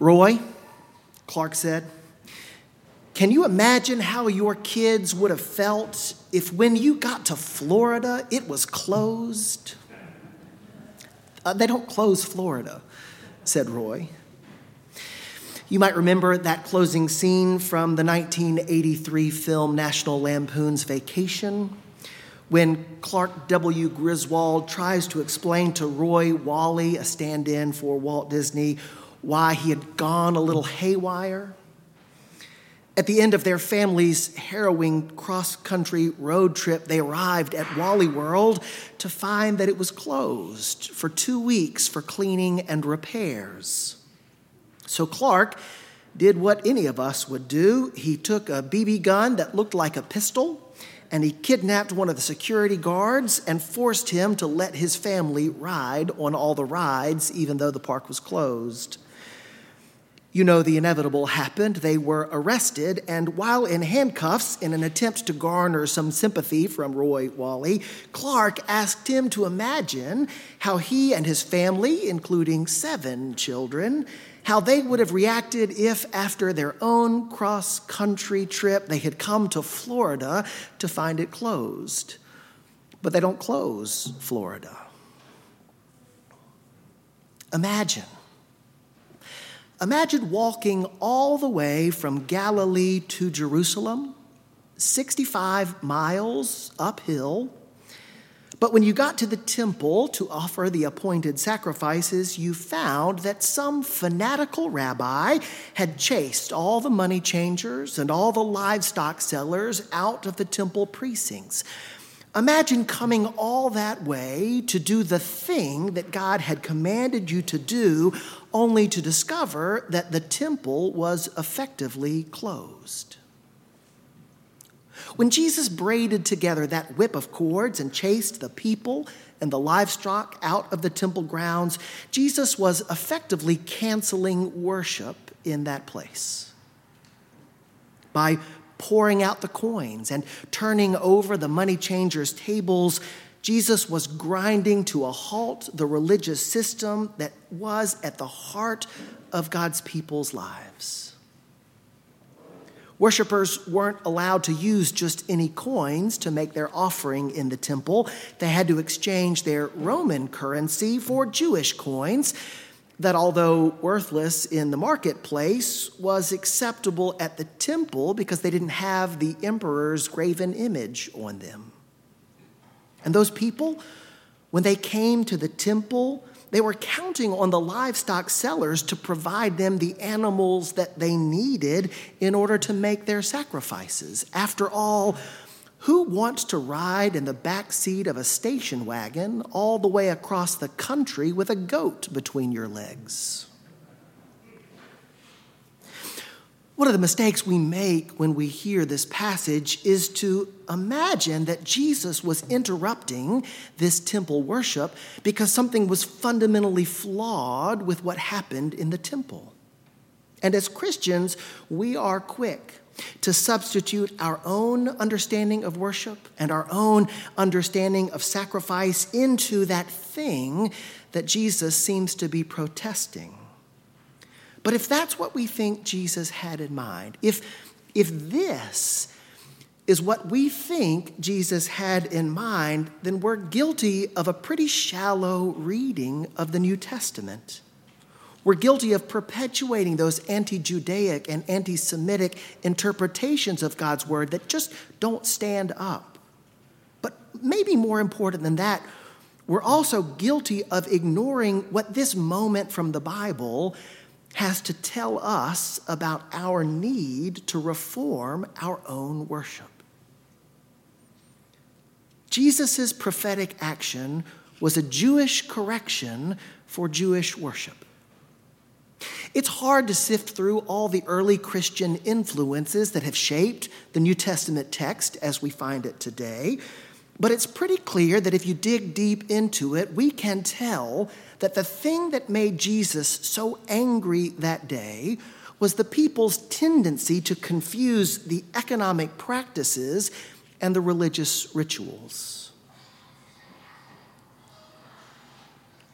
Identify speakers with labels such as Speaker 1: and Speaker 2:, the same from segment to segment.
Speaker 1: Roy, Clark said, can you imagine how your kids would have felt if when you got to Florida it was closed? Uh, they don't close Florida, said Roy. You might remember that closing scene from the 1983 film National Lampoon's Vacation, when Clark W. Griswold tries to explain to Roy Walley, a stand in for Walt Disney, why he had gone a little haywire. At the end of their family's harrowing cross country road trip, they arrived at Wally World to find that it was closed for two weeks for cleaning and repairs. So Clark did what any of us would do. He took a BB gun that looked like a pistol and he kidnapped one of the security guards and forced him to let his family ride on all the rides, even though the park was closed. You know, the inevitable happened. They were arrested, and while in handcuffs, in an attempt to garner some sympathy from Roy Walley, Clark asked him to imagine how he and his family, including seven children, how they would have reacted if, after their own cross country trip, they had come to Florida to find it closed. But they don't close Florida. Imagine Imagine walking all the way from Galilee to Jerusalem, 65 miles uphill. But when you got to the temple to offer the appointed sacrifices, you found that some fanatical rabbi had chased all the money changers and all the livestock sellers out of the temple precincts. Imagine coming all that way to do the thing that God had commanded you to do, only to discover that the temple was effectively closed. When Jesus braided together that whip of cords and chased the people and the livestock out of the temple grounds, Jesus was effectively canceling worship in that place. By pouring out the coins and turning over the money changers' tables, Jesus was grinding to a halt the religious system that was at the heart of God's people's lives. Worshippers weren't allowed to use just any coins to make their offering in the temple. They had to exchange their Roman currency for Jewish coins that, although worthless in the marketplace, was acceptable at the temple because they didn't have the emperor's graven image on them. And those people, when they came to the temple, they were counting on the livestock sellers to provide them the animals that they needed in order to make their sacrifices. After all, who wants to ride in the back seat of a station wagon all the way across the country with a goat between your legs? One of the mistakes we make when we hear this passage is to imagine that Jesus was interrupting this temple worship because something was fundamentally flawed with what happened in the temple. And as Christians, we are quick to substitute our own understanding of worship and our own understanding of sacrifice into that thing that Jesus seems to be protesting. But if that's what we think Jesus had in mind, if, if this is what we think Jesus had in mind, then we're guilty of a pretty shallow reading of the New Testament. We're guilty of perpetuating those anti Judaic and anti Semitic interpretations of God's word that just don't stand up. But maybe more important than that, we're also guilty of ignoring what this moment from the Bible has to tell us about our need to reform our own worship. Jesus' prophetic action was a Jewish correction for Jewish worship. It's hard to sift through all the early Christian influences that have shaped the New Testament text as we find it today, but it's pretty clear that if you dig deep into it, we can tell that the thing that made Jesus so angry that day was the people's tendency to confuse the economic practices and the religious rituals.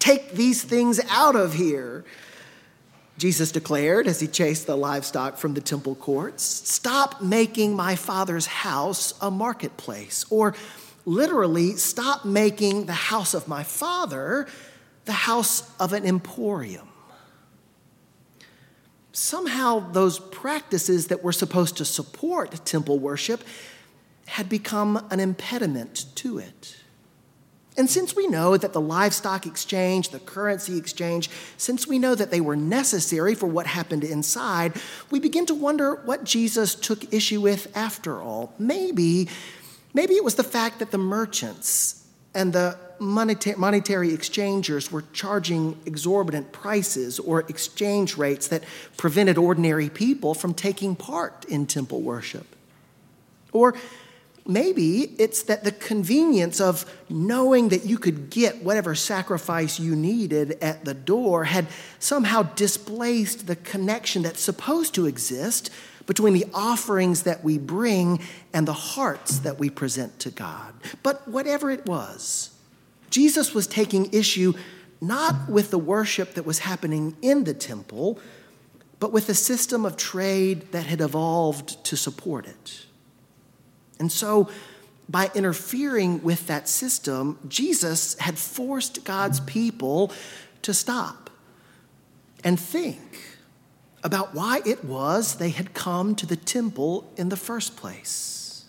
Speaker 1: Take these things out of here. Jesus declared as he chased the livestock from the temple courts Stop making my father's house a marketplace. Or literally, stop making the house of my father the house of an emporium. Somehow, those practices that were supposed to support temple worship had become an impediment to it. And since we know that the livestock exchange, the currency exchange, since we know that they were necessary for what happened inside, we begin to wonder what Jesus took issue with after all. Maybe, maybe it was the fact that the merchants and the monetary exchangers were charging exorbitant prices or exchange rates that prevented ordinary people from taking part in temple worship. Or Maybe it's that the convenience of knowing that you could get whatever sacrifice you needed at the door had somehow displaced the connection that's supposed to exist between the offerings that we bring and the hearts that we present to God. But whatever it was, Jesus was taking issue not with the worship that was happening in the temple, but with the system of trade that had evolved to support it. And so, by interfering with that system, Jesus had forced God's people to stop and think about why it was they had come to the temple in the first place.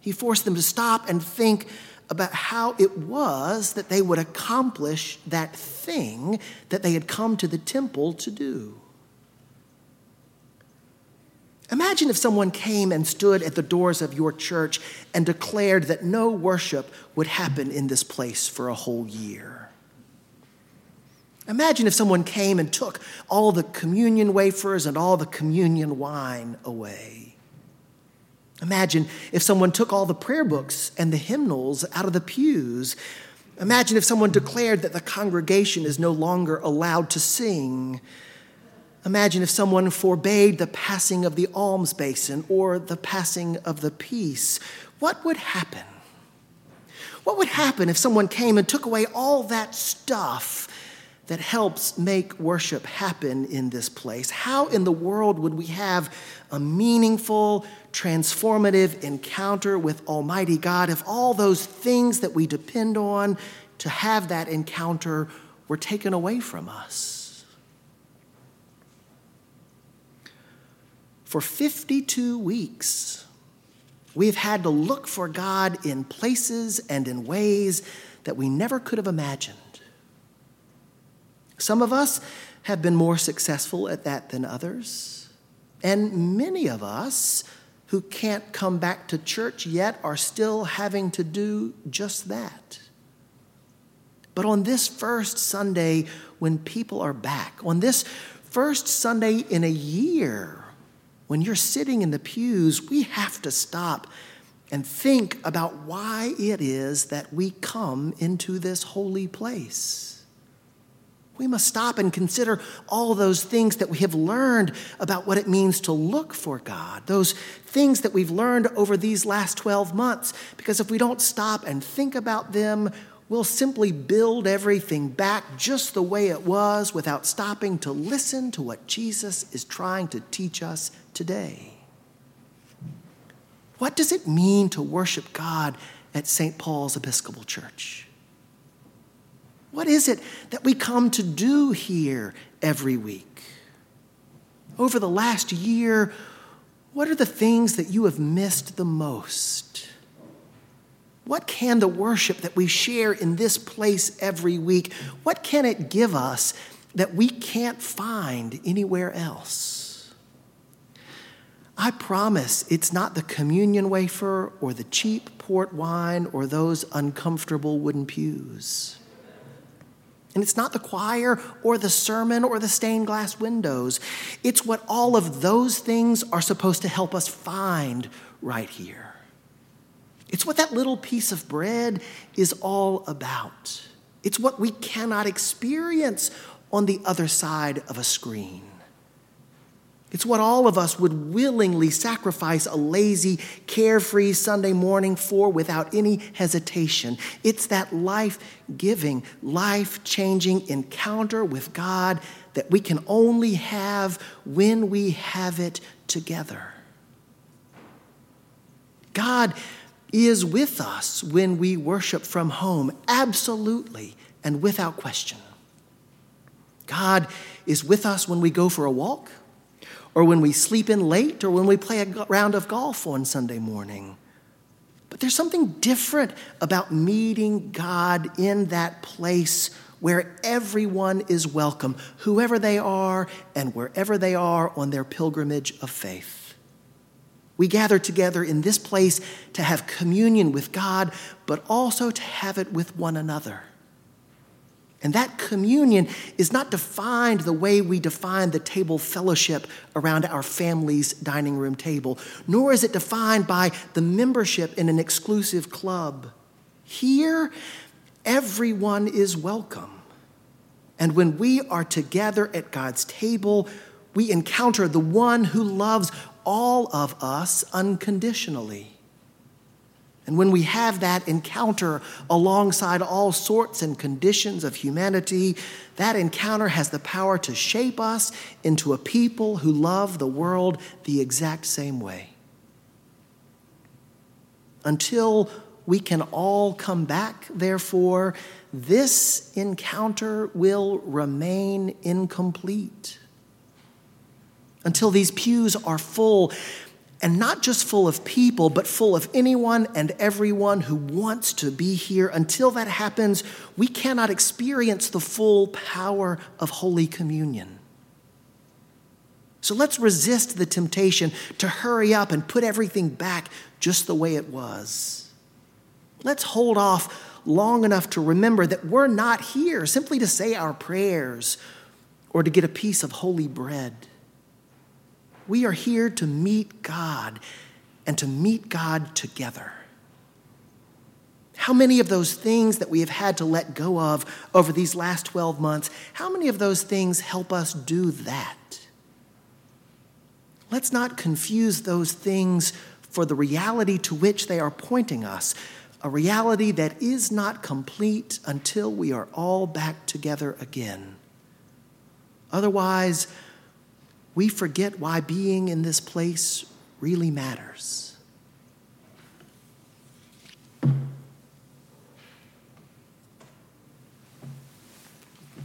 Speaker 1: He forced them to stop and think about how it was that they would accomplish that thing that they had come to the temple to do. Imagine if someone came and stood at the doors of your church and declared that no worship would happen in this place for a whole year. Imagine if someone came and took all the communion wafers and all the communion wine away. Imagine if someone took all the prayer books and the hymnals out of the pews. Imagine if someone declared that the congregation is no longer allowed to sing Imagine if someone forbade the passing of the alms basin or the passing of the peace. What would happen? What would happen if someone came and took away all that stuff that helps make worship happen in this place? How in the world would we have a meaningful, transformative encounter with Almighty God if all those things that we depend on to have that encounter were taken away from us? For 52 weeks, we've had to look for God in places and in ways that we never could have imagined. Some of us have been more successful at that than others, and many of us who can't come back to church yet are still having to do just that. But on this first Sunday, when people are back, on this first Sunday in a year when you're sitting in the pews, we have to stop and think about why it is that we come into this holy place. We must stop and consider all those things that we have learned about what it means to look for God, those things that we've learned over these last 12 months, because if we don't stop and think about them, we'll simply build everything back just the way it was without stopping to listen to what Jesus is trying to teach us today. What does it mean to worship God at St. Paul's Episcopal Church? What is it that we come to do here every week? Over the last year, what are the things that you have missed the most? What can the worship that we share in this place every week, what can it give us that we can't find anywhere else? I promise it's not the communion wafer or the cheap port wine or those uncomfortable wooden pews. And it's not the choir or the sermon or the stained glass windows. It's what all of those things are supposed to help us find right here. It's what that little piece of bread is all about. It's what we cannot experience on the other side of a screen. It's what all of us would willingly sacrifice a lazy, carefree Sunday morning for without any hesitation. It's that life giving, life changing encounter with God that we can only have when we have it together. God is with us when we worship from home, absolutely and without question. God is with us when we go for a walk, or when we sleep in late, or when we play a round of golf on Sunday morning. But there's something different about meeting God in that place where everyone is welcome, whoever they are and wherever they are on their pilgrimage of faith. We gather together in this place to have communion with God, but also to have it with one another. And that communion is not defined the way we define the table fellowship around our family's dining room table, nor is it defined by the membership in an exclusive club. Here, everyone is welcome. And when we are together at God's table, we encounter the one who loves all of us unconditionally. And when we have that encounter alongside all sorts and conditions of humanity, that encounter has the power to shape us into a people who love the world the exact same way. Until we can all come back, therefore, this encounter will remain incomplete. Until these pews are full, and not just full of people, but full of anyone and everyone who wants to be here. Until that happens, we cannot experience the full power of Holy Communion. So let's resist the temptation to hurry up and put everything back just the way it was. Let's hold off long enough to remember that we're not here simply to say our prayers or to get a piece of holy bread. We are here to meet God and to meet God together. How many of those things that we have had to let go of over these last 12 months, how many of those things help us do that? Let's not confuse those things for the reality to which they are pointing us, a reality that is not complete until we are all back together again. Otherwise, we forget why being in this place really matters.